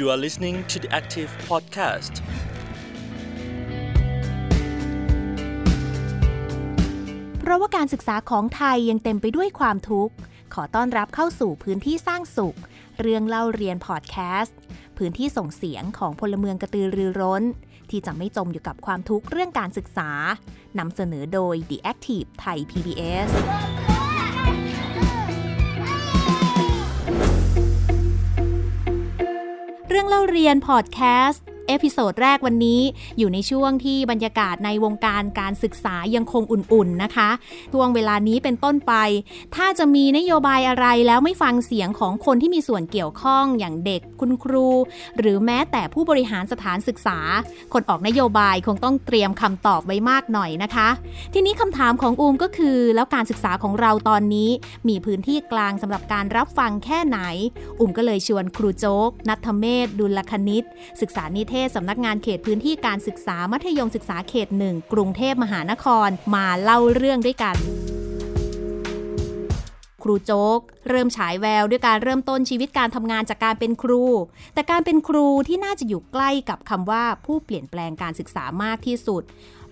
You are listening to the Active Podcast. เพราะว่าการศึกษาของไทยยังเต็มไปด้วยความทุกข์ ขอต้อนรับเข้าสู่พื้นที่สร้างสุข เรื่องเล่าเรียนพอดแคสต์ พื้นที่ส่งเสียงของพลเมืองกระตือรือร้น ที่จะไม่จมอยู่กับความทุกข์เรื่องการศึกษานำเสนอโดย The Active ไทย PBS เรื่องเล่าเรียนพอดแคสต์ episode แรกวันนี้อยู่ในช่วงที่บรรยากาศในวงการการศึกษายังคงอุ่นๆนะคะ ช่วงเวลานี้เป็นต้นไป ถ้าจะมีนโยบายอะไรแล้วไม่ฟังเสียงของคนที่มีส่วนเกี่ยวข้องอย่างเด็กคุณครู หรือแม้แต่ผู้บริหารสถานศึกษา คนออกนโยบายคงต้องเตรียมคำตอบไว้มากหน่อยนะคะ ทีนี้คำถามของอูมก็คือ แล้วการศึกษาของเราตอนนี้มีพื้นที่กลางสำหรับการรับฟังแค่ไหน อุ่มก็เลยชวนครูโจ๊กนัทเมศดุลคณิต ศึกษานิเทศสำนักงานเขตพื้นที่การศึกษามัธยมศึกษาเขตหนึ่งกรุงเทพมหานครมาเล่าเรื่องด้วยกัน ครูโจ๊ก เริ่มฉายแววด้วยการเริ่มต้นชีวิตการทำงานจากการเป็นครู แต่การเป็นครูที่น่าจะอยู่ใกล้กับคำว่าผู้เปลี่ยนแปลงการศึกษามากที่สุด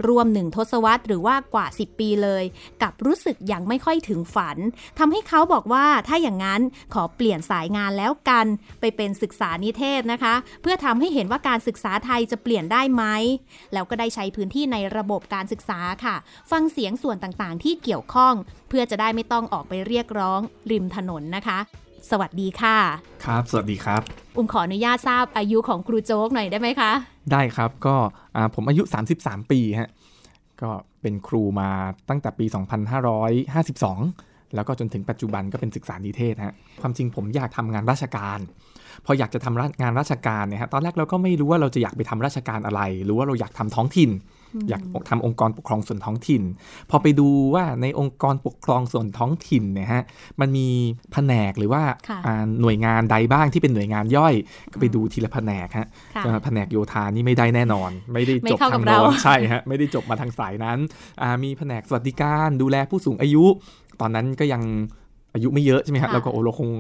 รวมหนึ่งทศวรรษหรือว่ากว่า 10 ปีเลย กับรู้สึกยังไม่ค่อยถึงฝันทำให้เขาบอกว่าถ้าอย่างนั้นขอเปลี่ยนสายงานแล้วกัน ไปเป็นศึกษานิเทศนะคะ เพื่อทำให้เห็นว่าการศึกษาไทยจะเปลี่ยนได้ไหม แล้วก็ได้ใช้พื้นที่ในระบบการศึกษาค่ะ ฟังเสียงส่วนต่างๆ ที่เกี่ยวข้อง เพื่อจะได้ไม่ต้องออกไปเรียกร้อง ริมถนนนะคะ สวัสดีค่ะ ครับ สวัสดีครับ อุ้มขออนุญาตทราบอายุของครูโจ๊กหน่อยได้ไหมคะ ได้ครับก็อ่าผมอายุ 33 ปีฮะก็เป็นครูมาตั้งแต่ปี 2552 แล้วก็จนถึงปัจจุบันก็เป็นศึกษานิเทศฮะความจริงผมอยากทำงานราชการ พออยากจะทำงานราชการเนี่ยฮะตอนแรกเราก็ไม่รู้ว่าเราจะอยากไปทำราชการอะไร หรือว่าเราอยากทำท้องถิ่น อยากทำองค์กรปกครองส่วนท้องถิ่น พอไปดูว่าในองค์กรปกครองส่วนท้องถิ่นเนี่ยฮะมันมีแผนกหรือว่าค่ะอ่าหน่วยงานใดบ้างที่เป็นหน่วยงานย่อย ก็ไปดูทีละแผนกฮะค่ะอ่าแผนกโยธานี่ไม่ได้แน่นอน ไม่ได้ไม่จบเข้ากัทาบงเราโน้นใช่ฮะไม่ได้จบมาทางสายนั้นอ่ามีแผนกสวัสดิการดูแลผู้สูงอายุ ตอนนั้นก็ยังอายุไม่เยอะใช่ไหมฮะเราก็โอ้เราคง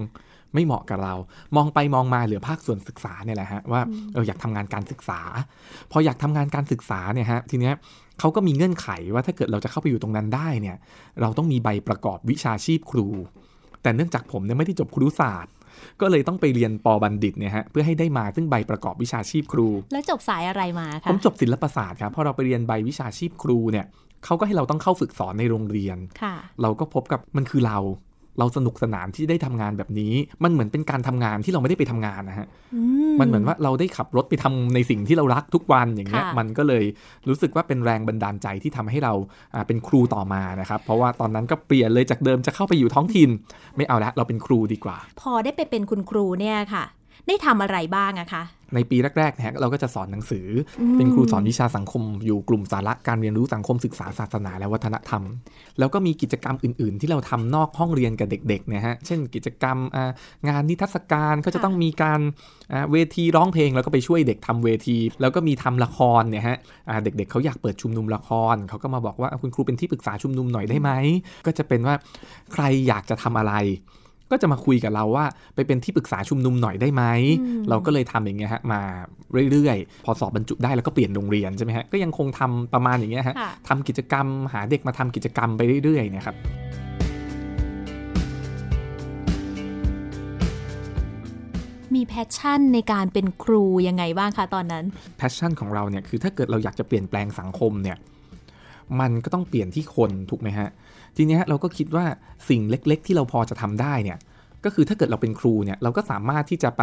ไม่เหมาะกับเรา มองไปมองมาเหลือภาคส่วนศึกษาเนี่ยแหละฮะว่าเอออยากทำงานการศึกษา พออยากทำงานการศึกษาเนี่ยฮะทีเนี้ยเขาก็มีเงื่อนไขว่าถ้าเกิดเราจะเข้าไปอยู่ตรงนั้นได้เนี่ย เราต้องมีใบประกอบวิชาชีพครู แต่เนื่องจากผมเนี่ยไม่ได้จบครุศาสตร์ ก็เลยต้องไปเรียนปอบัณฑิตเนี่ยฮะเพื่อให้ได้มาซึ่งใบประกอบวิชาชีพครู แล้วจบสายอะไรมาผคะมจบศิลปศาสตร์ครับพอเราไปเรียนใบวิชาชีพครูเนี่ยเขาก็ให้เราต้องเข้าฝึกสอนในโรงเรียนค่ะเราก็พบกับมันคือเรา เราสนุกสนานที่ได้ทำงานแบบนี้ มันเหมือนเป็นการทำงานที่เราไม่ได้ไปทำงานนะฮะอืมันเหมือนว่าเราได้ขับรถไปทำในสิ่งที่เรารักทุกวันอย่างเงี้ยค่ะมันก็เลยรู้สึกว่าเป็นแรงบันดาลใจที่ทำให้เราอ่าเป็นครูต่อมานะครับเพราะว่าตอนนั้นก็เปลี่ยนเลยจากเดิมจะเข้าไปอยู่ท้องถิ่นไม่เอาละเราเป็นครูดีกว่า พอได้ไปเป็นคุณครูเนี่ยค่ะ ได้ทำอะไรบ้างอะคะ ในปีแรกๆเนี่ยเราก็จะสอนหนังสืออมเป็นครูสอนวิชาสังคม อยู่กลุ่มสาระการเรียนรู้สังคมศึกษาศาสนาและวัฒนธรรม แล้วก็มีกิจกรรมอื่นๆ ที่เราทำนอกห้องเรียนกับเด็กๆเนี่ยฮะเช่นกิจกรรมอ่างานนิทรรศการก็จะต้องมีการอ่าเวทีร้องเพลงแล้วก็ไปช่วยเด็กทำเวที แล้วก็มีทำละครเนี่ยฮะอ่าเด็กๆเขาอยากเปิดชุมนุมละครเขาก็มาบอกว่าอะคุณครูเป็นที่ปรึกษาชุมนุมหน่อยได้ไหมก็จะเป็นว่าใครอยากจะทำอะไร ก็จะมาคุยกับเราว่า ไปเป็นที่ปรึกษาชุมนุมหน่อยได้ไหมอืมเราก็เลยทำอย่างเงี้ยฮะมาเรื่อยๆ พอสอบบรรจุได้แล้วก็เปลี่ยนโรงเรียนใช่ไหมฮะก็ยังคงทำประมาณอย่างเงี้ยฮะค่ะทำกิจกรรม หาเด็กมาทำกิจกรรมไปเรื่อยๆเนะครับมี passion ในการเป็นครูยังไงบ้างคะตอนนั้น passion ของเราเนี่ยคือถ้าเกิดเราอยากจะเปลี่ยนแปลงสังคมเนี่ยมันก็ต้องเปลี่ยนที่คนถูกไหมฮะ ทีเนี้ยเราก็คิดว่าสิ่งเล็ก ๆ ที่เราพอจะทำได้เนี่ยก็คือถ้าเกิดเราเป็นครูเนี่ยเราก็สามารถที่จะไป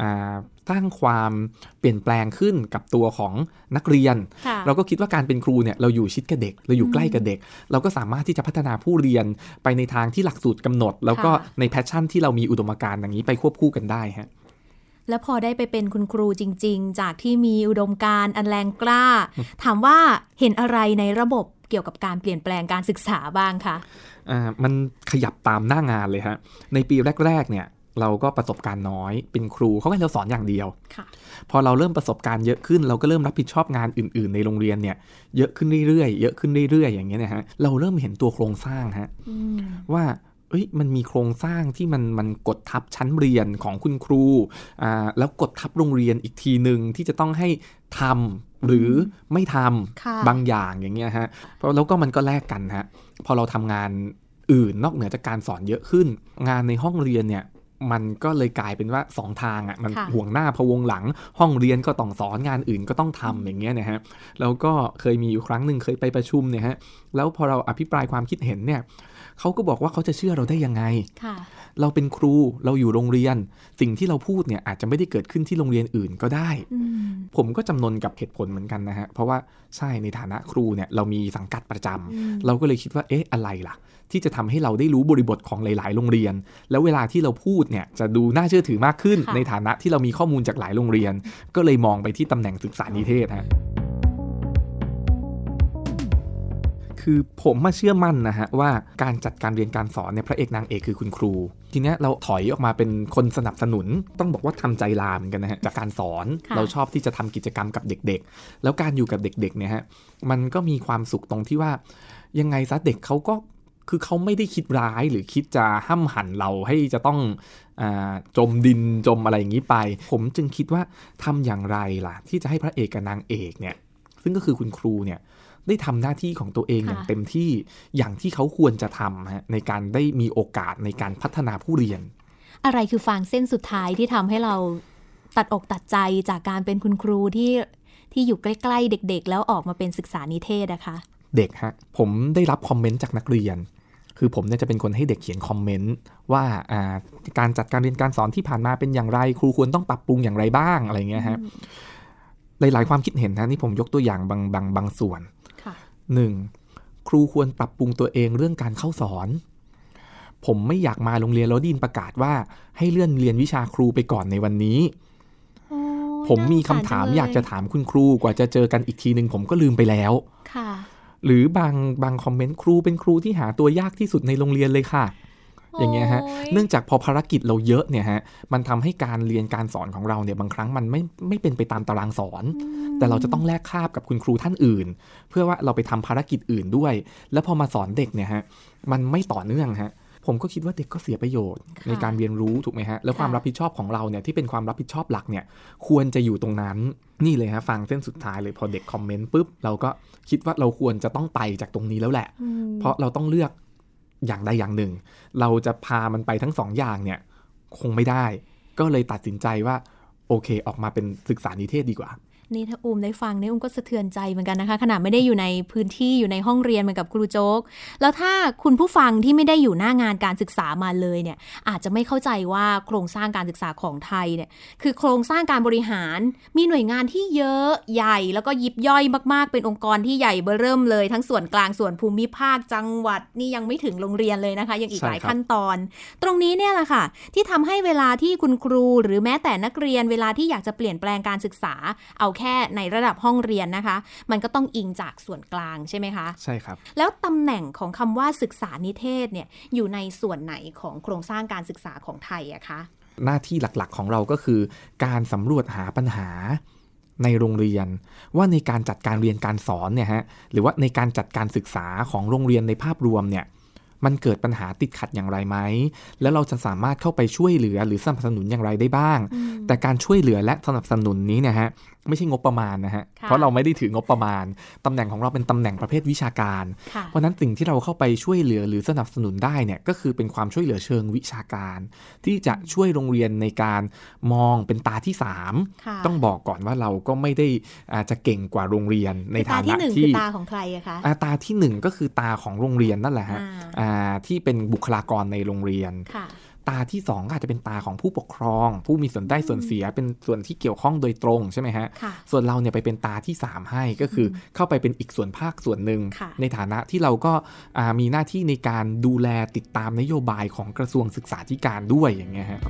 อ่าสร้างความเปลี่ยนแปลงขึ้นกับตัวของนักเรียนค่ะเราก็คิดว่าการเป็นครูเนี่ยเราอยู่ชิดกับเด็ก เราอยู่ใกล้กับเด็ก เราก็สามารถที่จะพัฒนาผู้เรียนไปในทางที่หลักสูตรกำหนด แล้วก็ค่ะในแพชชั่นที่เรามีอุดมการณ์อย่างนี้ไปควบคู่กันได้ฮะ แล้วพอได้ไปเป็นคุณครูจริง ๆ จากที่มีอุดมการณ์อันแรงกล้า ถามว่าเห็นอะไรในระบบเกี่ยวกับการเปลี่ยนแปลงการศึกษาบ้างคะอ่ามันขยับตามหน้างานเลยฮะ ในปีแรก ๆ เนี่ยเราก็ประสบการณ์น้อย เป็นครูเขาให้เราสอนอย่างเดียวค่ะพอเราเริ่มประสบการณ์เยอะขึ้น เราก็เริ่มรับผิดชอบงานอื่น ๆ ในโรงเรียนเนี่ยเยอะขึ้นเรื่อยๆเยอะขึ้นเรื่อยๆอย่างเงี้ยนะฮะเราเริ่มเห็นตัวโครงสร้างฮะอืมว่า เอ้ยมันมีโครงสร้างที่มันมันกดทับชั้นเรียนของคุณครูอ่าแล้วกดทับโรงเรียนอีกทีหนึ่งที่จะต้องให้ทำหรือไม่ทค่ะำบางอย่างอย่างเงี้ยฮะเพราะแล้วก็มันก็แลกกันฮะพอเราทำงานอื่นนอกเหนือจากการสอนเยอะขึ้น งานในห้องเรียนเนี่ย มันก็เลยกลายเป็นว่าสองทางอะ่ะมันค่ะห่วงหน้าพะวงหลัง ห้องเรียนก็ต้องสอนงานอื่นก็ต้องทำอย่างเงี้ยนะฮะแล้วก็เคยมีอยู่ครั้งหนึ่งเคยไปประชุมเนี่ยฮะแล้วพอเราอภิปรายความคิดเห็นเนี่ยเขาก็บอกว่าเขาจะเชื่อเราได้ยังไงค่ะ เราเป็นครูเราอยู่โรงเรียน สิ่งที่เราพูดเนี่ยอาจจะไม่ได้เกิดขึ้นที่โรงเรียนอื่นก็ได้อืมผมก็จำนนกับเหตุผลเหมือนกันนะฮะ เพราะว่าใช่ในฐานะครูเนี่ยเรามีสังกัดประจำอืมเราก็เลยคิดว่าเอ๊ะอะไรล่ะ ที่จะทำให้เราได้รู้บริบทของหลาย ๆ โรงเรียน แล้วเวลาที่เราพูดเนี่ยจะดูน่าเชื่อถือมากขึ้นค่ะในฐานะที่เรามีข้อมูลจากหลายโรงเรียน ก็เลยมองไปที่ตำแหน่งศึกษานิเทศฮะ คือผมมาเชื่อมั่นนะฮะว่าการจัดการเรียนการสอนเนี่ยพระเอกนางเอกคือคุณครู ทีเนี้ยเราถอยออกมาเป็นคนสนับสนุน ต้องบอกว่าทำใจลาเหมือนกันนะฮะจากการสอนค่ะเราชอบที่จะทำกิจกรรมกับเด็กๆ แล้วการอยู่กับเด็กๆเนี่ยฮะมันก็มีความสุขตรงที่ว่า ยังไงซะเด็กเขาก็คือเขาไม่ได้คิดร้ายหรือคิดจะห้ำหั่นเราให้จะต้องอาจมดินจมอะไรอย่างนี้ไป ผมจึงคิดว่าทำอย่างไรล่ะ ที่จะให้พระเอกกับนางเอกเนี่ย ซึ่งก็คือคุณครูเนี่ย ได้ทำหน้าที่ของตัวเองค่ะอย่างเต็มที่อย่างที่เขาควรจะทำฮะในการได้มีโอกาสในการพัฒนาผู้เรียน อะไรคือฟางเส้นสุดท้ายที่ทำให้เราตัดอกตัดใจจากการเป็นคุณครูที่ที่อยู่ใกล้ ๆ เด็ก ๆ แล้วออกมาเป็นศึกษานิเทศนะคะ เด็กฮะผมได้รับคอมเมนต์จากนักเรียนคือผมเนี่ยจะเป็นคนให้เด็กเขียนคอมเมนต์ว่าอ่าการจัดการเรียนการสอนที่ผ่านมาเป็นอย่างไร ครูควรต้องปรับปรุงอย่างไรบ้างอะไรเงี้ยฮะหลายๆความคิดเห็นนะนี่ผมยกตัวอย่างบางบางบางส่วน ค่ะหนึ่งครูควรปรับปรุงตัวเองเรื่องการเข้าสอน ผมไม่อยากมาโรงเรียนแล้วไดยินประกาศว่า ให้เลื่อนเรียนวิชาครูไปก่อนในวันนี้โอ้ยผมมีคำน่สงสรถามจังเลอยากจะถามคุณครูกว่าจะเจอกันอีกทีหนึ่งผมก็ลืมไปแล้วค่ะหรือบางบางคอมเมนต์ครูเป็นครูที่หาตัวยากที่สุดในโรงเรียนเลยค่ะ อย่างเงี้ยฮะโอ้ยเนื่องจากพอภารกิจเราเยอะเนี่ยฮะ มันทำให้การเรียนการสอนของเราเนี่ยบางครั้งมันไม่ไม่เป็นไปตามตารางสอน แต่เราจะต้องแลกคาบกับคุณครูท่านอื่น เพื่อว่าเราไปทำภารกิจอื่นด้วย แล้วพอมาสอนเด็กเนี่ยฮะ มันไม่ต่อเนื่องฮะผมก็คิดว่าเด็กก็เสียประโยชน์ค่ะในการเรียนรู้ถูกไหมฮะ แล้วความค่ะรับผิดชอบของเราเนี่ยที่เป็นความรับผิดชอบหลักเนี่ยควรจะอยู่ตรงนั้น นี่เลยฮะฟังเส้นสุดท้ายเลยพอเด็กคอมเมนต์ปุ๊บเราก็คิดว่าเราควรจะต้องไปจากตรงนี้แล้วแหละอืมเพราะเราต้องเลือก อย่างใดอย่างหนึ่ง เราจะพามันไปทั้งสองอย่างเนี่ยคงไม่ได้ ก็เลยตัดสินใจว่าโอเคออกมาเป็นศึกษานิเทศดีกว่า นี่ถ้าอูมได้ฟังเนี่ยอูมก็สะเทือนใจเหมือนกันนะคะขนาดไม่ได้อยู่ในพื้นที่อยู่ในห้องเรียนเหมือนกับครูโจ๊ก แล้วถ้าคุณผู้ฟังที่ไม่ได้อยู่หน้างานการศึกษามาเลยเนี่ยอาจจะไม่เข้าใจว่าโครงสร้างการศึกษาของไทยเนี่ยคือโครงสร้างการบริหารมีหน่วยงานที่เยอะใหญ่ แล้วก็ยิบย่อยมาก ๆ เป็นองค์กรที่ใหญ่เบ้อเริ่มเลย ทั้งส่วนกลางส่วนภูมิภาคจังหวัดนี่ยังไม่ถึงโรงเรียนเลยนะคะ ยังอีกใช่หลายครับขั้นตอน ตรงนี้เนี่ยแหละค่ะ ที่ทำให้เวลาที่คุณครูหรือแม้แต่นักเรียนเวลาที่อยากจะเปลี่ยนแปลงการศึกษาเอาแค่ในระดับห้องเรียนนะคะ มันก็ต้องอิงจากส่วนกลางใช่ไหมคะ ใช่ครับ แล้วตำแหน่งของคำว่าศึกษานิเทศเนี่ยอยู่ในส่วนไหนของโครงสร้างการศึกษาของไทยอะคะ หน้าที่หลักๆของเราก็คือ การสำรวจหาปัญหาในโรงเรียนว่าในการจัดการเรียนการสอนเนี่ยฮะหรือว่าในการจัดการศึกษาของโรงเรียนในภาพรวมเนี่ยมันเกิดปัญหาติดขัดอย่างไรไหม แล้วเราจะสามารถเข้าไปช่วยเหลือหรือสนับสนุนอย่างไรได้บ้าง แต่การช่วยเหลือและสนับสนุนนี้เนะฮะไม่ใช่งบประมาณนะฮะค่ะเพราะเราไม่ได้ถืองบประมาณตำแหน่งของเราเป็นตำแหน่งประเภทวิชาการค่ะเพราะฉะนั้นสิ่งที่เราเข้าไปช่วยเหลือหรือสนับสนุนได้เนี่ยก็คือเป็นความช่วยเหลือเชิงวิชาการ ที่จะช่วยโรงเรียนในการมองเป็นตาที่ค่ะ3ต้องบอกก่อนว่าเราก็ไม่ได้อาจจะเก่งกว่าโรงเรียนในคือตาฐาที่นะหนึ่งคืที่อตาของใครอะคะอ่าตาที่หนึ่งก็คือตาของโรงเรียนนั่นแหละฮะอ่าอ่าที่เป็นบุคลากรในโรงเรียนค่ะ ตาที่สองก็อาจจะเป็นตาของผู้ปกครอง ผู้มีส่วนได้ส่วนเสียเป็นส่วนที่เกี่ยวข้องโดยตรงใช่ไหมฮะค่ะส่วนเราเนี่ยไปเป็นตาที่ 3 ให้ก็คืออเข้าไปเป็นอีกส่วนภาคส่วนหนึ่งค่ะในฐานะที่เราก็อ่ามีหน้าที่ในการดูแลติดตามนโยบายของกระทรวงศึกษาธิการด้วยอย่างเงี้ยฮะ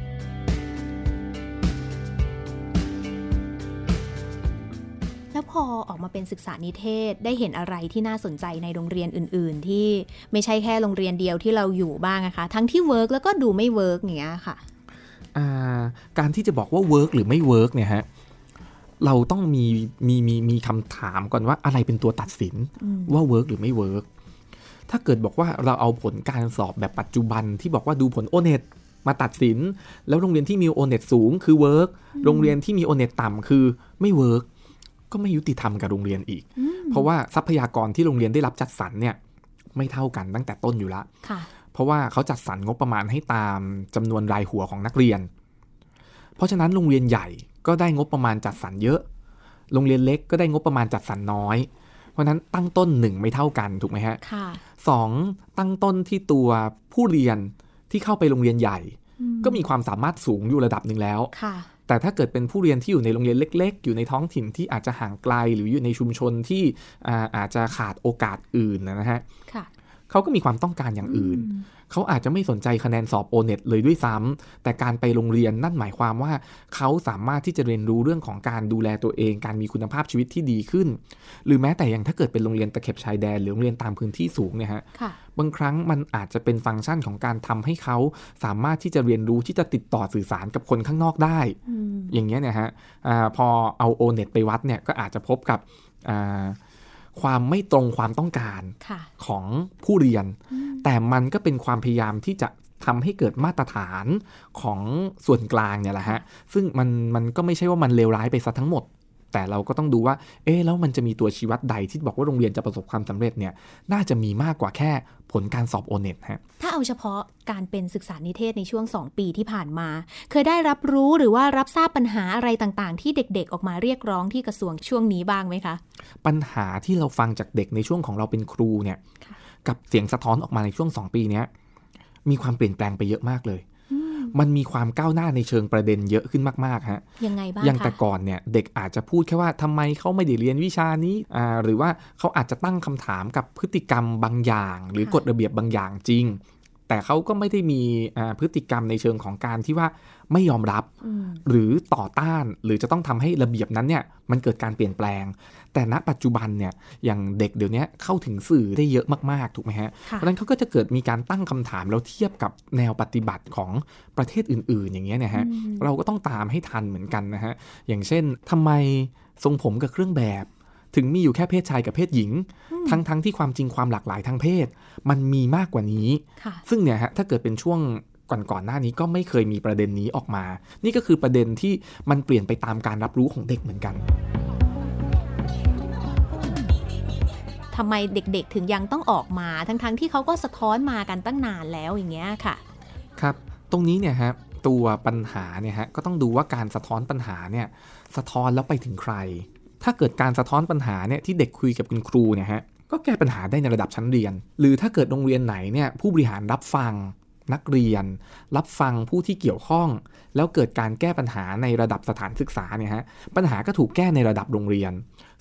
อออกมาเป็นศึกษานิเทศก์ได้เห็นอะไรที่น่าสนใจในโรงเรียนอื่น ๆ ที่ไม่ใช่แค่โรงเรียนเดียวที่เราอยู่บ้างนะคะ ทั้งที่ work แล้วก็ดูไม่ work อย่างเงี้ยค่ะอ่าการที่จะบอกว่า work หรือไม่ work เนี่ยฮะเราต้องมีมีมีมีคำถามก่อนว่าอะไรเป็นตัวตัดสินอืมว่า work หรือไม่ work ถ้าเกิดบอกว่าเราเอาผลการสอบแบบปัจจุบันที่บอกว่าดูผล O-NET มาตัดสิน แล้วโรงเรียนที่มี O-NET สูงคือ work โรงเรียนที่มี O-NET ต่ำคือไม่ work ก็ไม่ยุติธรรมกับโรงเรียนอีก เพราะว่าทรัพยากรที่โรงเรียนได้รับจัดสรรเนี่ยไม่เท่ากันตั้งแต่ต้นอยู่ละค่ะเพราะว่าเขาจัดสรรงบประมาณให้ตามจำนวนรายหัวของนักเรียน เพราะฉะนั้นโรงเรียนใหญ่ก็ได้งบประมาณจัดสรรเยอะ โรงเรียนเล็กก็ได้งบประมาณจัดสรรน้อย เพราะฉะนั้นตั้งต้นหนึ่งไม่เท่ากันถูกไหมฮะค่ะสองตั้งต้นที่ตัวผู้เรียนที่เข้าไปโรงเรียนใหญ่ ก็มีความสามารถสูงอยู่ระดับหนึ่งแล้วค่ะ แต่ถ้าเกิดเป็นผู้เรียนที่อยู่ในโรงเรียนเล็ก ๆ อยู่ในท้องถิ่นที่อาจจะห่างไกลหรืออยู่ในชุมชนที่อาจจะขาดโอกาสอื่นนะฮะ เขาก็มีความต้องการอย่างอื่นอืมเขาอาจจะไม่สนใจคะแนนสอบโอเน็ตเลยด้วยซ้ำแต่การไปโรงเรียนนั่นหมายความว่า เขาสามารถที่จะเรียนรู้เรื่องของการดูแลตัวเอง การมีคุณภาพชีวิตที่ดีขึ้น หรือแม้แต่อย่างถ้าเกิดเป็นโรงเรียนตะเข็บชายแดนหรือโรงเรียนตามพื้นที่สูงเนี่ยฮะค่ะบางครั้งมันอาจจะเป็นฟังก์ชันของการทำให้เขาสามารถที่จะเรียนรู้ที่จะติดต่อสื่อสารกับคนข้างนอกได้อืมอย่างเงี้ยเนี่ยฮะอาพอเอาโอเน็ตไปวัดเนี่ยก็อาจจะพบกับอ่า ความไม่ตรงความต้องการค่ะของผู้เรียน แต่มันก็เป็นความพยายามที่จะทำให้เกิดมาตรฐานของส่วนกลางเนี่ยแหละฮะ ซึ่งมันมันก็ไม่ใช่ว่ามันเลวร้ายไปซะทั้งหมด แต่เราก็ต้องดูว่า เอ๊ะแล้วมันจะมีตัวชี้วัดใดที่บอกว่าโรงเรียนจะประสบความสำเร็จเนี่ย น่าจะมีมากกว่าแค่ผลการสอบโอเน็ตฮะ ถ้าเอาเฉพาะการเป็นศึกษานิเทศในช่วง 2 ปีที่ผ่านมา เคยได้รับรู้หรือว่ารับทราบปัญหาอะไรต่างๆ ที่เด็กๆ ออกมาเรียกร้องที่กระทรวงช่วงนี้บ้างไหมคะ ปัญหาที่เราฟังจากเด็กในช่วงของเราเป็นครูเนี่ยค่ะกับเสียงสะท้อนออกมาในช่วง 2 ปีเนี้ยมีความเปลี่ยนแปลงไปเยอะมากเลย มันมีความก้าวหน้าในเชิงประเด็นเยอะขึ้นมากๆฮะยังไงบ้างอย่างแต่คะก่อนเนี่ยเด็กอาจจะพูดแค่ว่าทำไมเขาไม่ได้เรียนวิชานี้อ่าหรือว่าเขาอาจจะตั้งคำถามกับพฤติกรรมบางอย่าง หรือกฎระเบียบบางอย่างจริง แต่เขาก็ไม่ได้มีอ่าพฤติกรรมในเชิงของการที่ว่าไม่ยอมรับอืมหรือต่อต้านหรือจะต้องทำให้ระเบียบนั้นเนี่ยมันเกิดการเปลี่ยนแปลง แต่ณปัจจุบันเนี่ยอย่างเด็กเดี๋ยวนี้เข้าถึงสื่อได้เยอะมากๆถูกไหมฮะค่ะเพราะฉะนั้นเขาก็จะเกิดมีการตั้งคำถามแล้วเทียบกับแนวปฏิบัติของประเทศอื่น ๆ อย่างเงี้ยนะฮะอืมเราก็ต้องตามให้ทันเหมือนกันนะฮะอย่างเช่นทำไมทรงผมกับเครื่องแบบถึงมีอยู่แค่เพศชายกับเพศหญิง ทั้งทั้งที่ความจริงความหลากหลายทางเพศ มันมีมากกว่านี้ค่ะซึ่งเนี่ยฮะถ้าเกิดเป็นช่วงก่อนๆหน้านี้ก็ไม่เคยมีประเด็นนี้ออกมา นี่ก็คือประเด็นที่มันเปลี่ยนไปตามการรับรู้ของเด็กเหมือนกัน ทำไมเด็กๆ ถึงยังต้องออกมา ทั้งๆที่เขาก็สะท้อนมากันตั้งนานแล้วอย่างเงี้ยค่ะ ครับ ตรงนี้เนี่ยฮะตัวปัญหาเนี่ยฮะก็ต้องดูว่าการสะท้อนปัญหาเนี่ยสะท้อนแล้วไปถึงใคร ถ้าเกิดการสะท้อนปัญหาเนี่ยที่เด็กคุยกับคุณครูเนี่ยฮะก็แก้ปัญหาได้ในระดับชั้นเรียน หรือถ้าเกิดโรงเรียนไหนเนี่ยผู้บริหารรับฟังนักเรียน รับฟังผู้ที่เกี่ยวข้อง แล้วเกิดการแก้ปัญหาในระดับสถานศึกษาเนี่ยฮะปัญหาก็ถูกแก้ในระดับโรงเรียน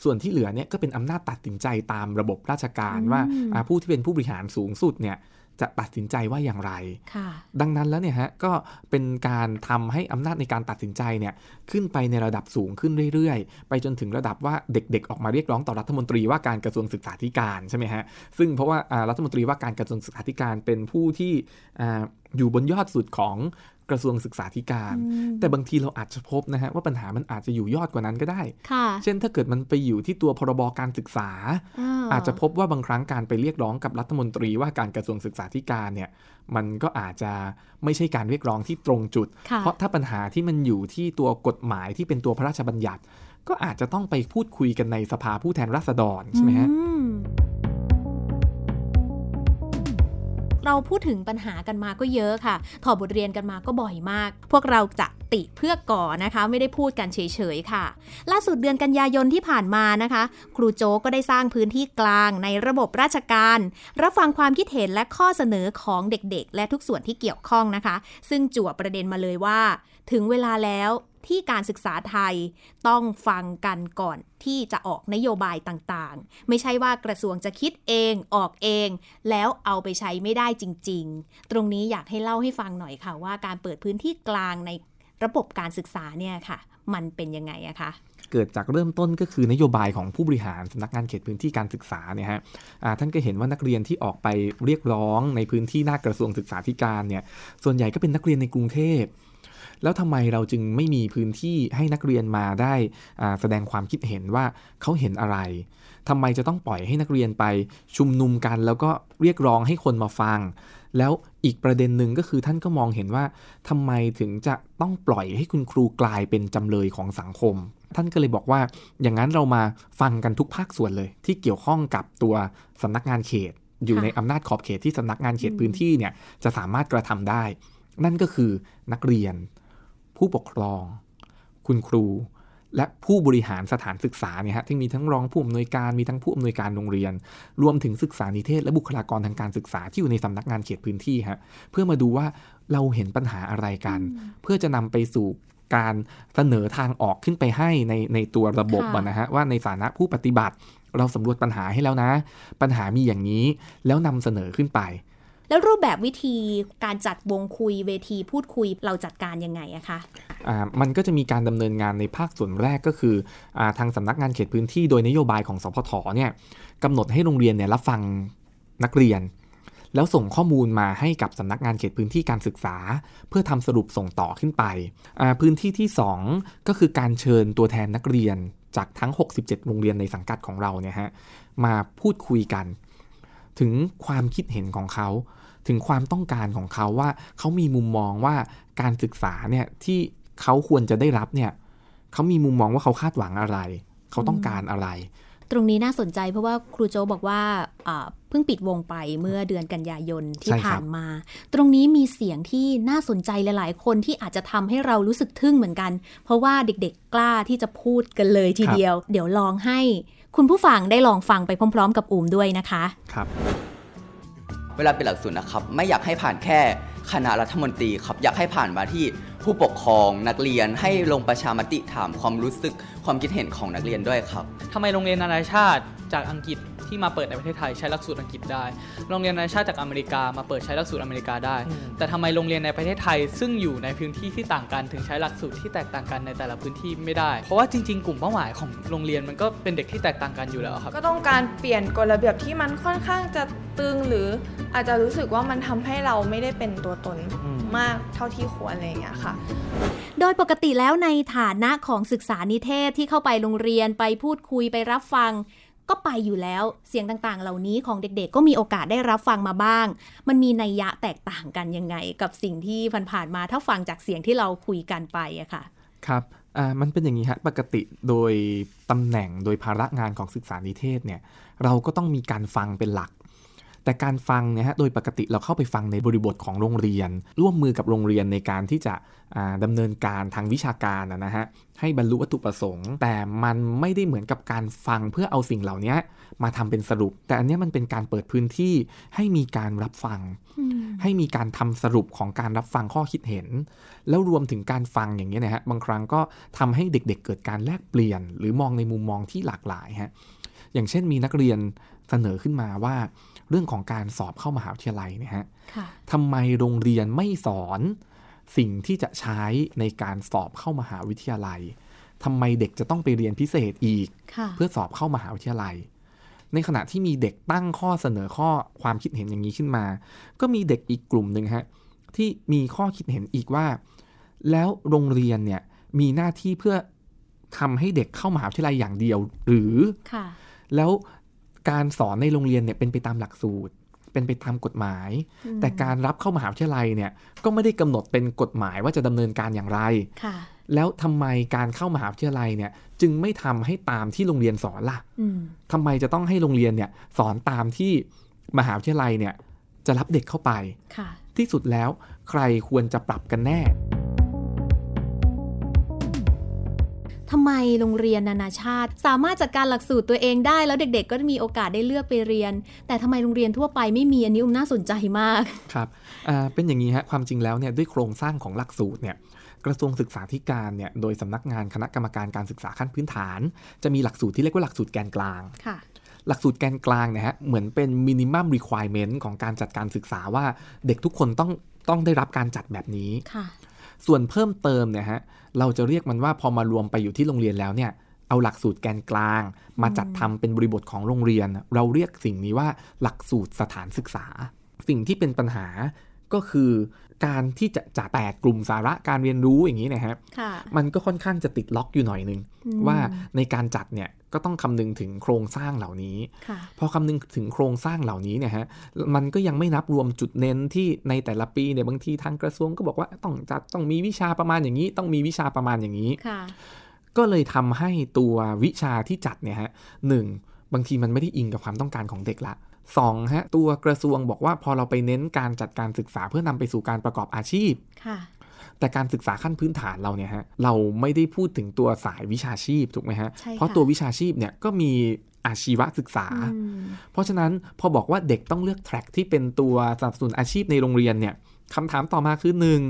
ส่วนที่เหลือเนี่ยก็เป็นอำนาจตัดสินใจตามระบบราชการอืมว่าอ่าผู้ที่เป็นผู้บริหารสูงสุดเนี่ยจะตัดสินใจว่าอย่างไรค่ะดังนั้นแล้วเนี่ยฮะก็เป็นการทำให้อำนาจในการตัดสินใจเนี่ยขึ้นไปในระดับสูงขึ้นเรื่อยๆ ไปจนถึงระดับว่าเด็กๆ ออกมาเรียกร้องต่อรัฐมนตรีว่าการกระทรวงศึกษาธิการใช่ไหมฮะ ซึ่งเพราะว่าอ่ารัฐมนตรีว่าการกระทรวงศึกษาธิการเป็นผู้ที่อ่าอยู่บนยอดสุดของ กระทรวงศึกษาธิการ แต่บางทีเราอาจจะพบนะฮะว่าปัญหามันอาจจะอยู่ยอดกว่านั้นก็ได้ค่ะเช่นถ้าเกิดมันไปอยู่ที่ตัวพรบการศึกษา อาจจะพบว่าบางครั้งการไปเรียกร้องกับรัฐมนตรีว่าการกระทรวงศึกษาธิการเนี่ยมันก็อาจจะไม่ใช่การเรียกร้องที่ตรงจุดค่ะเพราะถ้าปัญหาที่มันอยู่ที่ตัวกฎหมายที่เป็นตัวพระราชบัญญัติ ก็อาจจะต้องไปพูดคุยกันในสภาผู้แทนราษฎรใช่ไหมฮะ เราพูดถึงปัญหากันมาก็เยอะค่ะ ถอดบทเรียนกันมาก็บ่อยมาก พวกเราจะติเพื่อก่อนะคะ ไม่ได้พูดกันเฉยๆค่ะ ล่าสุดเดือนกันยายนที่ผ่านมานะคะ ครูโจกก็ได้สร้างพื้นที่กลางในระบบราชการ รับฟังความคิดเห็นและข้อเสนอของเด็กๆ และทุกส่วนที่เกี่ยวข้องนะคะ ซึ่งจั่วประเด็นมาเลยว่า ถึงเวลาแล้ว ที่การศึกษาไทยต้องฟังกันก่อนที่จะออกนโยบายต่างๆ ไม่ใช่ว่ากระทรวงจะคิดเองออกเอง แล้วเอาไปใช้ไม่ได้จริง ๆ ตรงนี้อยากให้เล่าให้ฟังหน่อยค่ะ ว่าการเปิดพื้นที่กลางในระบบการศึกษาเนี่ยค่ะ มันเป็นยังไงอะคะเกิดจากเริ่มต้นก็คือนโยบายของผู้บริหารสำนักงานเขตพื้นที่การศึกษาเนี่ยฮะท่านก็เห็นว่านักเรียนที่ออกไปเรียกร้องในพื้นที่หน้ากระทรวงศึกษาธิการเนี่ยส่วนใหญ่ก็เป็นนักเรียนในกรุงเทพ แล้วทำไมเราจึงไม่มีพื้นที่ให้นักเรียนมาได้แสดงความคิดเห็นว่าเขาเห็นอะไรทำไมจะต้องปล่อยให้นักเรียนไปชุมนุมกัน แล้วก็เรียกร้องให้คนมาฟัง แล้วอีกประเด็นหนึ่งก็คือท่านก็มองเห็นว่าทำไมถึงจะต้องปล่อยให้คุณครูกลายเป็นจำเลยของสังคม ท่านก็เลยบอกว่า อย่างนั้นเรามาฟังกันทุกภาคส่วนเลย ที่เกี่ยวข้องกับตัวสำนักงานเขต อยู่ในอำนาจขอบเขตที่สำนักงานเขตพื้นที่เนี่ยจะสามารถกระทำได้ นั่นก็คือนักเรียน ผู้ปกครอง คุณครู และผู้บริหารสถานศึกษาเนี่ยฮะที่มีทั้งรองผู้อำนวยการมีทั้งผู้อำนวยการโรงเรียน รวมถึงศึกษานิเทศ และบุคลากรทางการศึกษาที่อยู่ในสำนักงานเขตพื้นที่ฮะเพื่อมาดูว่าเราเห็นปัญหาอะไรกัน เพื่อจะนำไปสู่การเสนอทางออกขึ้นไปให้ในในตัวระบบนะฮะว่าในฐานะผู้ปฏิบัติ เราสำรวจปัญหาให้แล้วนะ ปัญหามีอย่างนี้แล้วนำเสนอขึ้นไป แล้วรูปแบบวิธีการจัดวงคุยเวทีพูดคุยเราจัดการยังไงอะคะะมันก็จะมีการดำเนินงานในภาคส่วนแรกก็คืออทางสำนักงานเขตพื้นที่โดยนโยบายของสพทเนี่ยกำหนดให้โรงเรียนเนี่ยรับฟังนักเรียน แล้วส่งข้อมูลมาให้กับสำนักงานเขตพื้นที่การศึกษา เพื่อทำสรุปส่งต่อขึ้นไป พื้นที่ที่ 2 ก็คือการเชิญตัวแทนนักเรียนจากทั้ง 67 โรงเรียนในสังกัดของเราเนี่ยฮะมาพูดคุยกัน ถึงความคิดเห็นของเขา ถึงความต้องการของเขาว่าเขามีมุมมองว่าการศึกษาเนี่ยที่เขาควรจะได้รับเนี่ยเขามีมุมมองว่าเขาคาดหวังอะไร เขาต้องการอะไร ตรงนี้น่าสนใจเพราะว่าครูโจบอกว่าเพิ่งปิดวงไปเมื่อเดือนกันยายนที่ผ่านมา ตรงนี้มีเสียงที่น่าสนใจหลาย ๆ คนที่อาจจะทำให้เรารู้สึกทึ่งเหมือนกัน เพราะว่าเด็ก ๆ กล้าที่จะพูดกันเลยทีเดียว เดี๋ยวลองให้ คุณผู้ฟังได้ลองฟังไปพร้อม ๆ กับอูมด้วยนะคะครับเวลาเป็นหลักสูตรนะครับ ไม่อยากให้ผ่านแค่คณะรัฐมนตรีครับอยากให้ผ่านมาที่ผู้ปกครองนักเรียนให้ลงประชามติถามความรู้สึกความคิดเห็นของนักเรียนด้วยครับทำไมโรงเรียนนานาชาติจากอังกฤษ ที่มาเปิดในประเทศไทยใช้หลักสูตรอังกฤษได้ โรงเรียนนานาชาติจากอเมริกามาเปิดใช้หลักสูตรอเมริกาได้ แต่ทำไมโรงเรียนในประเทศไทย ซึ่งอยู่ในพื้นที่ที่ต่างกันถึงใช้หลักสูตรที่แตกต่างกันในแต่ละพื้นที่ไม่ได้ เพราะว่าจริงๆ กลุ่มเป้าหมายของโรงเรียนมันก็เป็นเด็กที่แตกต่างกันอยู่แล้วครับ ก็ต้องการเปลี่ยนกฎระเบียบที่มันค่อนข้างจะตึงหรืออาจจะรู้สึกว่ามันทำให้เราไม่ได้เป็นตัวตนมากเท่าที่ควรอะไรอย่างเงี้ยค่ะ โดยปกติแล้วในฐานะของศึกษานิเทศที่เข้าไปโรงเรียนไปพูดคุยไปรับฟัง ก็ไปอยู่แล้วเสียงต่างๆ เหล่านี้ของเด็กๆ ก็มีโอกาสได้รับฟังมาบ้าง มันมีนัยยะแตกต่างกันยังไง กับสิ่งที่ผ่านๆมาถ้าฟังจากเสียงที่เราคุยกันไปอะค่ะ ครับอ่ามันเป็นอย่างนี้ฮะปกติโดยตำแหน่งโดยภาระงานของศึกษานิเทศเนี่ยเราก็ต้องมีการฟังเป็นหลัก แต่การฟังเนี่ยฮะโดยปกติเราเข้าไปฟังในบริบทของโรงเรียน ร่วมมือกับโรงเรียนในการที่จะดำเนินการทางวิชาการนะฮะให้บรรลุวัตถุประสงค์ แต่มันไม่ได้เหมือนกับการฟังเพื่อเอาสิ่งเหล่านี้มาทำเป็นสรุป แต่อันนี้มันเป็นการเปิดพื้นที่ให้มีการรับฟัง ให้มีการทำสรุปของการรับฟังข้อคิดเห็น แล้วรวมถึงการฟังอย่างนี้นะฮะบางครั้งก็ทำให้เด็กๆเเกิดการแลกเปลี่ยน หรือมองในมุมมองที่หลากหลายฮะอย่างเช่นมีนักเรียน เสนอขึ้นมาว่าเรื่องของการสอบเข้ามหาวิทยาลัยเนี่ยฮะทำไมโรงเรียนไม่สอนสิ่งที่จะใช้ในการสอบเข้ามหาวิทยาลัยทำไมเด็กจะต้องไปเรียนพิเศษอีก เพื่อสอบเข้ามหาวิทยาลัย ในขณะที่มีเด็กตั้งข้อเสนอข้อความคิดเห็นอย่างนี้ขึ้นมา ก็มีเด็กอีกกลุ่มหนึ่งฮะที่มีข้อคิดเห็นอีกว่า แล้วโรงเรียนเนี่ยมีหน้าที่เพื่อทำให้เด็กเข้ามหาวิทยาลัยอย่างเดียวหรือแล้ว การสอนในโรงเรียนเนี่ยเป็นไปตามหลักสูตร เป็นไปตามกฎหมาย แต่การรับเข้ามหาวิทยาลัยเนี่ยก็ไม่ได้กำหนดเป็นกฎหมายว่าจะดำเนินการอย่างไรแล้วทำไมการเข้ามหาวิทยาลัยเนี่ยจึงไม่ทำให้ตามที่โรงเรียนสอนล่ะทำไมจะต้องให้โรงเรียนเนี่ยสอนตามที่มหาวิทยาลัยเนี่ยจะรับเด็กเข้าไปที่สุดแล้วใครควรจะปรับกันแน่ ทำไมโรงเรียนนานาชาติ สามารถจัดการหลักสูตรตัวเองได้ แล้วเด็ก ๆ ก็มีโอกาสได้เลือกไปเรียน แต่ทำไมโรงเรียนทั่วไปไม่มีอันนี้อุ้มน่าสนใจมากครับเป็นอย่างนี้ฮะความจริงแล้วเนี่ยด้วยโครงสร้างของหลักสูตรเนี่ยกระทรวงศึกษาธิการเนี่ยโดยสำนักงานคณะกรรมการการศึกษาขั้นพื้นฐาน จะมีหลักสูตรที่เรียกว่าหลักสูตรแกนกลางหลักสูตรแกนกลางเนี่ยฮะเหมือนเป็นมินิมัมรีควอรเมนต์ของการจัดการศึกษาว่าเด็กทุกคนต้องต้องได้รับการจัดแบบนี้ ส่วนเพิ่มเติมเนี่ยฮะ เราจะเรียกมันว่าพอมารวมไปอยู่ที่โรงเรียนแล้วเนี่ยเอาหลักสูตรแกนกลาง มาจัดทำเป็นบริบทของโรงเรียน เราเรียกสิ่งนี้ว่าหลักสูตรสถานศึกษา สิ่งที่เป็นปัญหาก็คือ การที่จะจัดแปดกลุ่มสาระการเรียนรู้อย่างนี้นะครับค่ะมันก็ค่อนข้างจะติดล็อกอยู่หน่อยนึงอืมว่าในการจัดเนี่ยก็ต้องคำนึงถึงโครงสร้างเหล่านี้ค่ะพอคำนึงถึงโครงสร้างเหล่านี้เนี่ยฮะมันก็ยังไม่นับรวมจุดเน้นที่ในแต่ละปีเนี่ยบางทีทางกระทรวงก็บอกว่าต้องจัดต้องมีวิชาประมาณอย่างนี้ ต้องมีวิชาประมาณอย่างนี้ค่ะก็เลยทำให้ตัววิชาที่จัดเนี่ยฮะหนึ่ง บางทีมันไม่ได้อิงกับความต้องการของเด็กละสองฮะตัวกระทรวงบอกว่าพอเราไปเน้นการจัดการศึกษาเพื่อนำไปสู่การประกอบอาชีพค่ะแต่การศึกษาขั้นพื้นฐานเราเนี่ยฮะเราไม่ได้พูดถึงตัวสายวิชาชีพถูกไหมฮะใช่ค่ะเพราะตัววิชาชีพเนี่ยก็มีอาชีวศึกษาอืมเพราะฉะนั้นพอบอกว่าเด็กต้องเลือกแทร็กที่เป็นตัวสนับสนุนอาชีพในโรงเรียนเนี่ยคำถามต่อมาคือหนึ่ง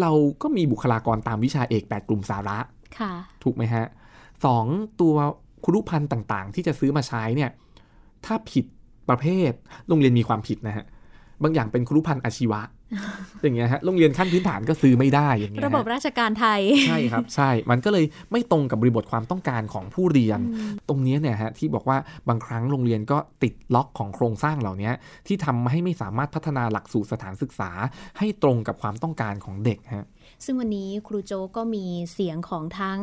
เราก็มีบุคลากรตามวิชาเอก8กลุ่มสาระค่ะถูกไหมฮะสองตัว ครุพันธ์ต่างๆ ที่จะซื้อมาใช้เนี่ยถ้าผิดประเภทโรงเรียนมีความผิดนะฮะบางอย่างเป็นครุพันธ์อาชีวะ อย่างเงี้ยฮะโรงเรียนขั้นพื้นฐานก็ซื้อไม่ได้อย่างเงี้ยระฮะบบราชการไทย ใช่ครับ ใช่ มันก็เลยไม่ตรงกับบริบทความต้องการของผู้เรียน ตรงเนี้ยเนี่ยฮะที่บอกว่าบางครั้งโรงเรียนก็ติดล็อกของโครงสร้างเหล่านี้ที่ทำให้ไม่สามารถพัฒนาหลักสูตรสถานศึกษา ให้ตรงกับความต้องการของเด็กฮะ ซึ่งวันนี้ครูโจกก็มีเสียงของทั้ง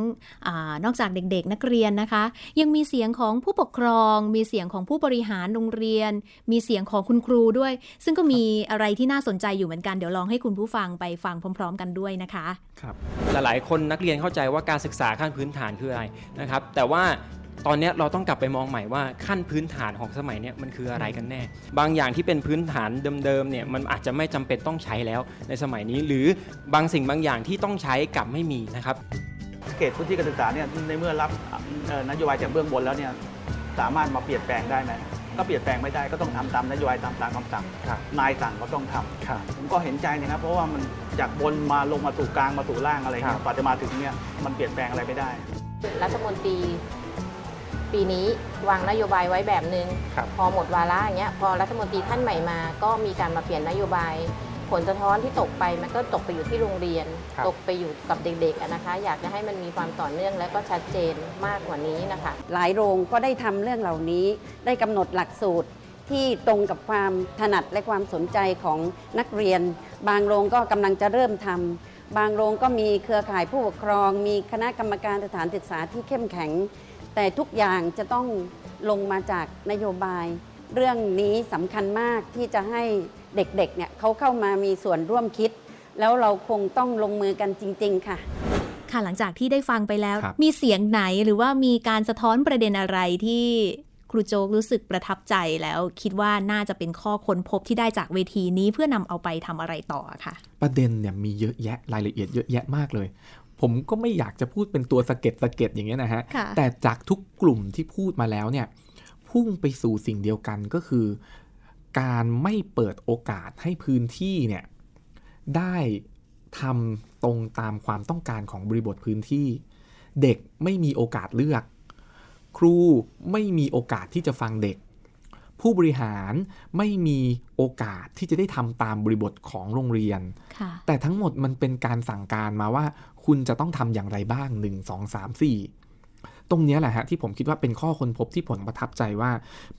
อนอกจากเด็กๆ นักเรียนนะคะ ยังมีเสียงของผู้ปกครอง มีเสียงของผู้บริหารโรงเรียน มีเสียงของคุณครูด้วย ซึ่งก็มีอะไรที่น่าสนใจอยู่เหมือนกันเดี๋ยวลองให้คุณผู้ฟังไปฟังพร้อม ๆ กันด้วยนะคะครับหลายๆคนนักเรียนเข้าใจว่าการศึกษาขั้นพื้นฐานคืออะไรนะครับ แต่ว่า ตอนเนี้ยเราต้องกลับไปมองใหม่ว่าขั้นพื้นฐานของสมัยเนี้ยมันคืออะไรกันแน่ บางอย่างที่เป็นพื้นฐานเดิมๆเนี่ยมันอาจจะไม่จำเป็นต้องใช้แล้วในสมัยนี้ หรือบางสิ่งบางอย่างที่ต้องใช้กลับไม่มีนะครับเขตพื้นที่การศึกษาเนี่ยในเมื่อรับเอ่อนโยบายจากเบื้องบนแล้วเนี่ยสามารถมาเปลี่ยนแปลงได้ไหมก็เปลี่ยนแปลงไม่ได้ก็ต้องทำตามนโยบายตามตามคำสั่งนายสั่งก็ต้องทำผมก็เห็นใจนะครับเพราะว่ามันจากบนมาลงมาสู่กลางมาสู่ล่างอะไรเงี้ยกว่าจะมาถึงเนี่ยมันเปลี่ยนแปลงอะไรไม่ได้รัฐมนตรี ปีนี้วางนโยบายไว้แบบหนึง่งพอหมดวาระอย่างเงี้ยพอรัฐมนตรีท่านใหม่มา ก็มีการมาเปลี่ยนนโยบาย ผลสะท้อนที่ตกไปมันก็ตกไปอยู่ที่โรงเรียนตกไปอยู่กับเด็กๆอะนะคะ อยากจะให้มันมีความต่อเนื่องและก็ชัดเจนมากกว่านี้นะคะ หลายโรงก็ได้ทำเรื่องเหล่านี้ ได้กำหนดหลักสูตรที่ตรงกับความถนัดและความสนใจของนักเรียน บางโรงก็กำลังจะเริ่มทำบางโรงก็มีเครือข่ายผู้ปกครอง มีคณะกรรมการสถานศึกษาที่เข้มแข็ง แต่ทุกอย่างจะต้องลงมาจากนโยบาย เรื่องนี้สำคัญมากที่จะให้เด็กๆเนี่ยเขาเข้ามามีส่วนร่วมคิด แล้วเราคงต้องลงมือกันจริง ๆ ค่ะค่ะหลังจากที่ได้ฟังไปแล้วครับมีเสียงไหนหรือว่ามีการสะท้อนประเด็นอะไรที่ครูโจกรู้สึกประทับใจแล้วคิดว่าน่าจะเป็นข้อค้นพบที่ได้จากเวทีนี้เพื่อนำเอาไปทำอะไรต่อค่ะ ประเด็นเนี่ยมีเยอะแยะรายละเอียดเยอะแยะมากเลย ผมก็ไม่อยากจะพูดเป็นตัวสะเก็ดสะเก็ดอย่างเงี้ยนะฮะค่ะแต่จากทุกกลุ่มที่พูดมาแล้วเนี่ย พุ่งไปสู่สิ่งเดียวกันก็คือ การไม่เปิดโอกาสให้พื้นที่เนี่ย ได้ทำตรงตามความต้องการของบริบทพื้นที่ เด็กไม่มีโอกาสเลือก ครูไม่มีโอกาสที่จะฟังเด็ก ผู้บริหารไม่มีโอกาสที่จะได้ทำตามบริบทของโรงเรียนค่ะแต่ทั้งหมดมันเป็นการสั่งการมาว่า คุณจะต้องทำอย่างไรบ้าง 1 2 3 4 ตรงเนี้ยแหละฮะที่ผมคิดว่าเป็นข้อค้นพบที่ผมประทับใจว่า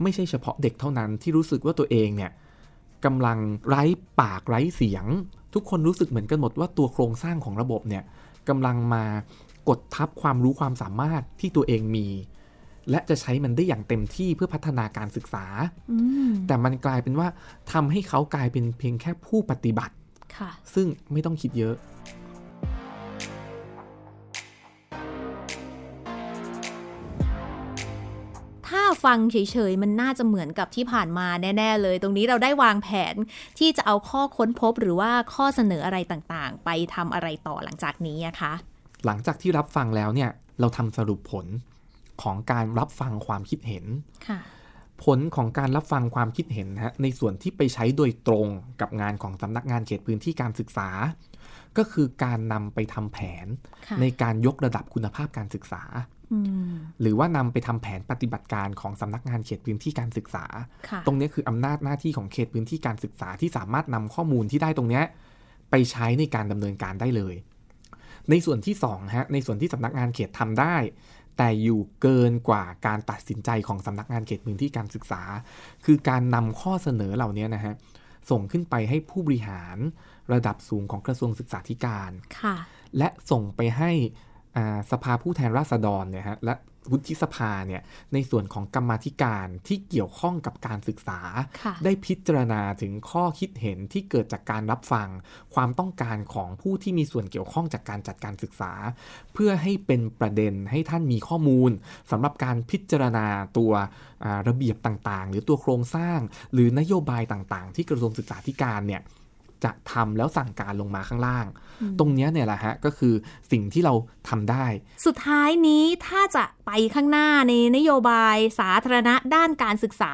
ไม่ใช่เฉพาะเด็กเท่านั้นที่รู้สึกว่าตัวเองเนี่ยกำลังไร้ปากไร้เสียง ทุกคนรู้สึกเหมือนกันหมดว่าตัวโครงสร้างของระบบเนี่ยกำลังมากดทับความรู้ความสามารถที่ตัวเองมี และจะใช้มันได้อย่างเต็มที่เพื่อพัฒนาการศึกษาอืมแต่มันกลายเป็นว่าทำให้เขากลายเป็นเพียงแค่ผู้ปฏิบัติค่ะซึ่งไม่ต้องคิดเยอะ ฟังเฉยๆ มันน่าจะเหมือนกับที่ผ่านมาแน่ ๆ เลย ตรงนี้เราได้วางแผนที่จะเอาข้อค้นพบหรือว่าข้อเสนออะไรต่างๆ ไปทำอะไรต่อหลังจากนี้อะคะ หลังจากที่รับฟังแล้วเนี่ยเราทำสรุปผลของการรับฟังความคิดเห็นค่ะผลของการรับฟังความคิดเห็นนะฮะในส่วนที่ไปใช้โดยตรงกับงานของสำนักงานเขตพื้นที่การศึกษา ก็คือการนำไปทำแผนค่ะในการยกระดับคุณภาพการศึกษาอืม หรือว่านำไปทำแผนปฏิบัติการของสำนักงานเขตพื้นที่การศึกษาค่ะตรงนี้คืออำนาจหน้าที่ของเขตพื้นที่การศึกษาที่สามารถนำข้อมูลที่ได้ตรงเนี้ยไปใช้ในการดำเนินการได้เลย ในส่วนที่2ฮะในส่วนที่สำนักงานเขตทำได้ แต่อยู่เกินกว่าการตัดสินใจของสำนักงานเขตพื้นที่การศึกษา คือการนำข้อเสนอเหล่านี้นะฮะส่งขึ้นไปให้ผู้บริหารระดับสูงของกระทรวงศึกษาธิการค่ะและส่งไปให้อ่า สภาผู้แทนราษฎรเนี่ยฮะและวุฒิสภาเนี่ยในส่วนของกรรมาธิการที่เกี่ยวข้องกับการศึกษาค่ะได้พิจารณาถึงข้อคิดเห็นที่เกิดจากการรับฟัง ความต้องการของผู้ที่มีส่วนเกี่ยวข้องจากการจัดการศึกษา เพื่อให้เป็นประเด็นให้ท่านมีข้อมูลสำหรับการพิจารณาตัวอ่าระเบียบต่างๆ หรือตัวโครงสร้าง หรือนโยบายต่างๆ ที่กระทรวงศึกษาธิการเนี่ย จะทำแล้วสั่งการลงมาข้างล่าง ตรงเนี้ยเนี่ยแหละฮะก็คือสิ่งที่เราทำได้ สุดท้ายนี้ถ้าจะไปข้างหน้าในนโยบายสาธารณะด้านการศึกษา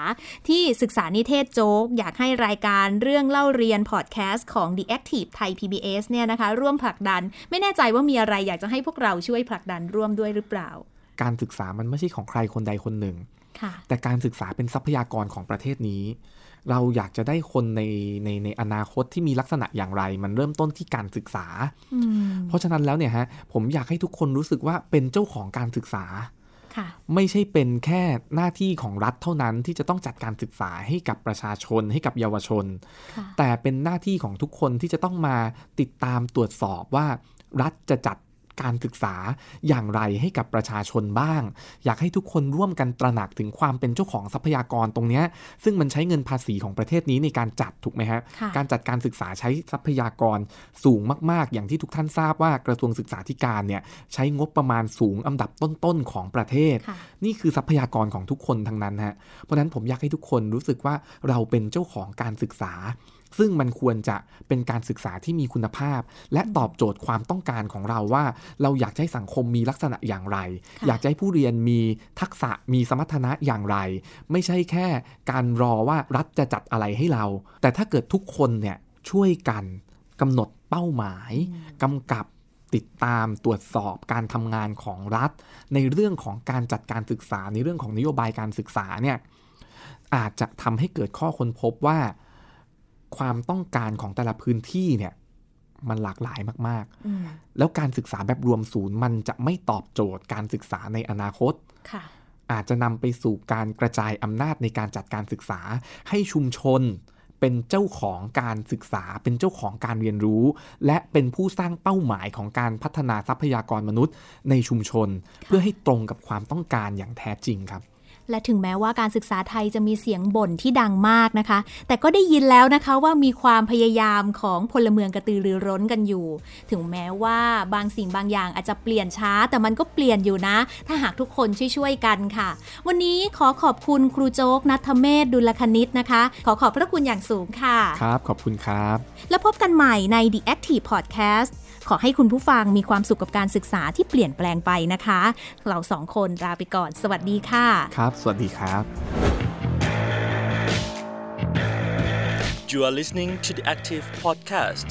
ที่ศึกษานิเทศโจ๊ก อยากให้รายการเรื่องเล่าเรียนพอดแคสต์ของ The Active Thai PBS เนี่ยนะคะ ร่วมผลักดัน ไม่แน่ใจว่ามีอะไรอยากจะให้พวกเราช่วยผลักดันร่วมด้วยหรือเปล่า การศึกษามันไม่ใช่ของใครคนใดคนหนึ่งค่ะแต่การศึกษาเป็นทรัพยากรของประเทศนี้ เราอยากจะได้คนในในในอนาคตที่มีลักษณะอย่างไร มันเริ่มต้นที่การศึกษาอืมเพราะฉะนั้นแล้วเนี่ยฮะผมอยากให้ทุกคนรู้สึกว่าเป็นเจ้าของการศึกษาค่ะไม่ใช่เป็นแค่หน้าที่ของรัฐเท่านั้นที่จะต้องจัดการศึกษาให้กับประชาชนให้กับเยาวชนค่ะแต่เป็นหน้าที่ของทุกคนที่จะต้องมาติดตามตรวจสอบว่า รัฐจะจัด การศึกษาอย่างไรให้กับประชาชนบ้าง อยากให้ทุกคนร่วมกันตระหนักถึงความเป็นเจ้าของทรัพยากรตรงเนี้ยซึ่งมันใช้เงินภาษีของประเทศนี้ในการจัดถูกไหมฮะค่ะการจัดการศึกษาใช้ทรัพยากรสูงมาก ๆ อย่างที่ทุกท่านทราบว่ากระทรวงศึกษาธิการเนี่ยใช้งบประมาณสูงอันดับต้น ๆ ของประเทศค่ะนี่คือทรัพยากรของทุกคนทั้งนั้นฮะ เพราะฉะนั้นผมอยากให้ทุกคนรู้สึกว่าเราเป็นเจ้าของการศึกษา ซึ่งมันควรจะเป็นการศึกษาที่มีคุณภาพ และตอบโจทย์ความต้องการของเราว่า เราอยากให้สังคมมีลักษณะอย่างไรค่ะอยากให้ผู้เรียนมีทักษะมีสมรรถนะอย่างไร ไม่ใช่แค่การรอว่ารัฐจะจัดอะไรให้เรา แต่ถ้าเกิดทุกคนเนี่ยช่วยกันกำหนดเป้าหมายกำกับติดตามตรวจสอบการทำงานของรัฐ ในเรื่องของการจัดการศึกษาในเรื่องของนโยบายการศึกษาเนี่ยอาจจะทำให้เกิดข้อค้นพบว่า ความต้องการของแต่ละพื้นที่เนี่ยมันหลากหลายมากอืมๆแล้วการศึกษาแบบรวมศูนย์มันจะไม่ตอบโจทย์การศึกษาในอนาคตค่ะอาจจะนำไปสู่การกระจายอำนาจในการจัดการศึกษาให้ชุมชน เป็นเจ้าของการศึกษา เป็นเจ้าของการเรียนรู้ และเป็นผู้สร้างเป้าหมายของการพัฒนาทรัพยากรมนุษย์ ในชุมชน เพื่อให้ตรงกับความต้องการอย่างแท้จริงครับ และถึงแม้ว่าการศึกษาไทยจะมีเสียงบ่นที่ดังมากนะคะ แต่ก็ได้ยินแล้วนะคะว่ามีความพยายามของพลเมืองกระตือรือร้นกันอยู่ ถึงแม้ว่าบางสิ่งบางอย่างอาจจะเปลี่ยนช้า แต่มันก็เปลี่ยนอยู่นะ ถ้าหากทุกคนช่วยๆกันค่ะ วันนี้ขอขอบคุณครูโจ๊กนัทเมศดุลคณิตนะคะ ขอขอบพระคุณอย่างสูงค่ะ ครับ ขอบคุณครับ แล้วพบกันใหม่ใน The Active Podcast ขอให้คุณผู้ฟังมีความสุขกับการศึกษาที่เปลี่ยนแปลงไปนะคะ เราสองคนลาไปก่อน สวัสดีค่ะ ครับ สวัสดีครับ You are listening to the Active Podcast.